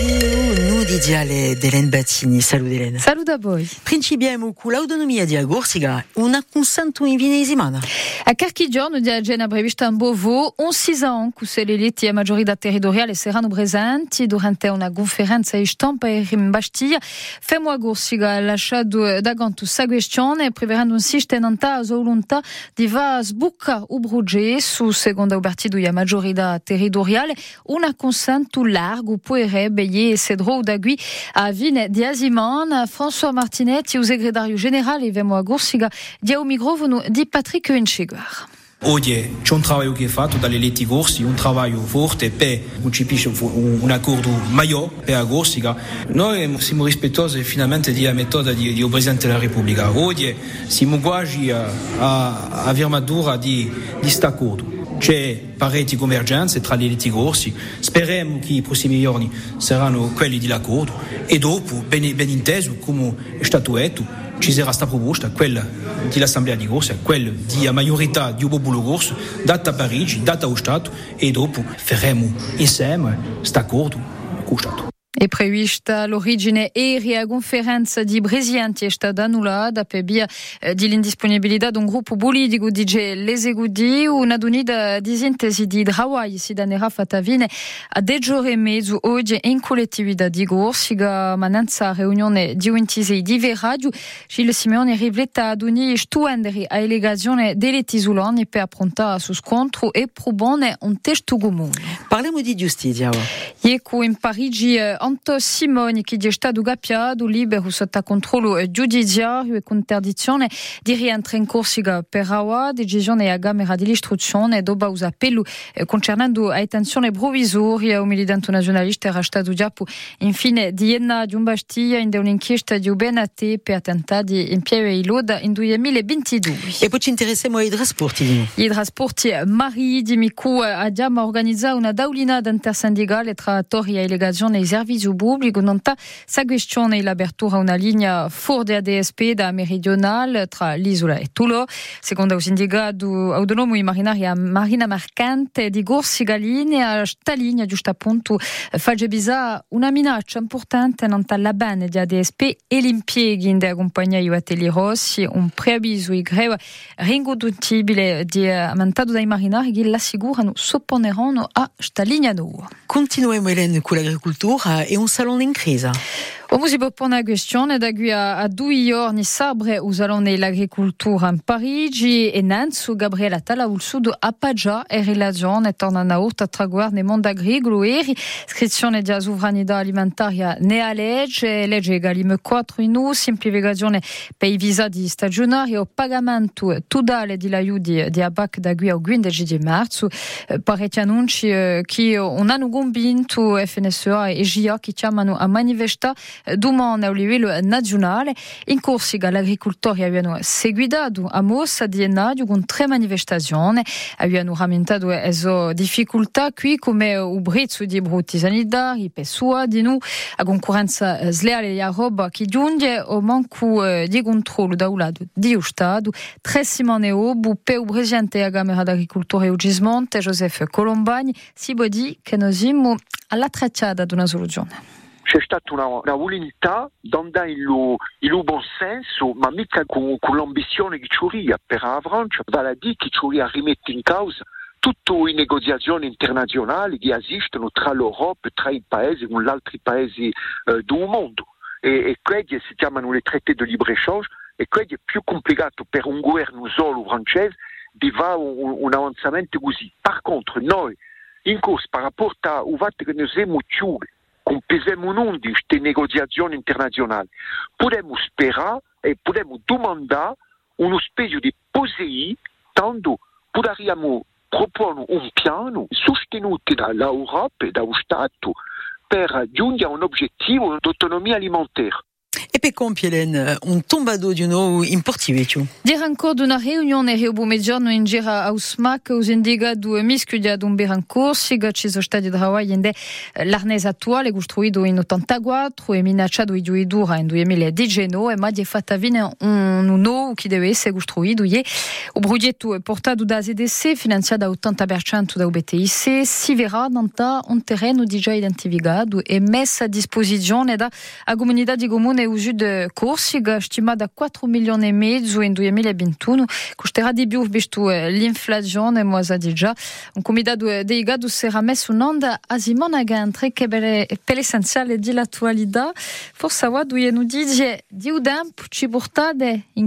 you. Nudidiale d'Hélène Battini. Salut Hélène. Salut a voi. Principiamo con l'autonomia di Agorsiga, una consanto in vinesimana. A Carchigiorno di Agena prevista in Bovo, un six ans cu se l'eliti a maggiorità territoriale saranno presenti durante una conferenza in stampa in Bastiglia. Femo Agorsiga lasciato da ganto sa questione, preverando un sistema a volontà di va sbucca u brugge su seconda ubertido a maggiorità territoriale, una consanto largo puerebbe e Cedro d'Agui a Vine di Aziman, François Martinet, o secretario generale Vemo Agorsiga di au microfono di Patrick Winchiguar. Oggi c'è un lavoro che è fatto dalle letti corsi, un lavoro forte per concepire un accordo maggiore per la Corsica. Noi siamo rispettosi finalmente della metoda di, di Presidente della Repubblica. Oggi siamo quasi a, a, a firmatura di questo accordo. C'è pareti convergenze tra le letti corsi, speriamo che i prossimi giorni saranno quelli dell'accordo e dopo, ben, ben inteso come è stato detto, ci sarà questa proposta, quella dell'Assemblea di Corsa, quella di maggiorità di popolo corso, data a Parigi, data allo Stato e dopo faremo insieme questo accordo con lo Stato. È prevista l'origine eri a conferenza di Bresianti è stata annullata per via di l'indisponibilità di un gruppo politico di unità di sintesi di Hawaii si danerà fatta fine a due giorni e mezzo oggi in collettività di Gorsiga mananza riunione di untisei di Veradio Gilles Simeone rivletta ad unire stuenderi a delle tisuloni per approntare su scontro e probone un testo comune. Parliamo di giustizia. Ecco in Parigi Anto Simoni che è stato gappiato libero sotto controllo giudiziario e con interdizione di rientrare in Corsica per la decisione a Camera dell'istruzione dopo un appello concernendo la detenzione provvisoria un militante nazionalista era stato giappo infine di Enna di un Bastiglia in un'inchiesta di Ubenate per attentati in Pieve e Loda in 2022. E poi ci interessiamo ai trasporti. I trasporti marittimi abbiamo organizzato una daulina intersindicale tra Torri e Legazione e servizi pubblico non sta sa questione l'apertura una linea fuori ADSP da meridionale tra l'isola e Tulo. Secondo il sindacato autonomo di marinaria Marina Mercante di Gorsiga linea, sta linea giusto appunto fa bisa una minaccia importante non la bene di ADSP e l'impieghi in compagnia di Ateli Rossi, un preavviso di greve ringoduttibile di aumentato dai marinari che l'assicurano sopponeranno a sta linea nuova. Continuiamo Hélène con l'agricoltura e un salone in crisi. O porre una questione da a, giorni sabre o e Nanzu Gabriela Tala ul sud a e iscrizione di sovranità alimentaria ne a legge legge egalime 4 in u semplificazione per i visa di stagionari o pagamento totale di di abac da qui a 15 di marzo parecchi annunci che un hanno convinto FNSA e GIA che chiamano a manifestare domande a livello nazionale. In Corsica l'agricoltori avevano seguito a mossa di enadio con tre manifestazioni, avevano rammentato le difficoltà qui come il brezzo di brutti sanitari, pessoa di noi, a concorrenza sleale di roba che giunge o manco di controllo da un lato di Stato. Tre settimane dopo, per il presidente della Camera d'Agricoltura e Gismonte, Joseph Colombagni, si può dire che noi siamo alla tracciata di una soluzione. C'è stata una, una volontà di andare in il buon senso, ma mica con, con l'ambizione che c'è per la Francia, vale a dire che c'è a rimettere in causa tutte le negoziazioni internazionali che esistono tra l'Europa e tra i paesi con gli altri paesi eh, del mondo. E, e quelli si chiamano le traité di libre-échange e quelli è più complicato per un governo solo francese di fare un, un avanzamento così. Per contro, noi, in corso, per rapporto al fatto che noi siamo chiusi com pesemos non di queste negoziazioni internazionali. Podemos sperare e podemos domandare uno specie di POSEI, tanto potremmo proporre un piano sostenuto dall'Europa e dallo Stato per giungere a un di autonomia alimentaire. E pe compielen un tombado di nou importivecchio. Dir ancora d'una riunione Rio Mediano in gira a Usmac, us indica du miscudia d'un berancourt, siga ci so stadi de Hawaii ende l'arnese attuale costruito in 84 e minacciato i due dura in 2019 e ma di fatta vine un uno che deve essere costruito ie o progetto è portato da SDC finanziato da 80% da UBTIC si verrà danta un terreno già identificato e messo a disposizione da a comunità di comune usu de Corsica stimata a 4 milioni e mezzo in 2021 costerà di più visto l'inflazione ma sa di già un comitato delegato sarà messo in onda a Simona Gantre che per l'essenziale di l'attualità forse a due nu dice di udamp ci portate in.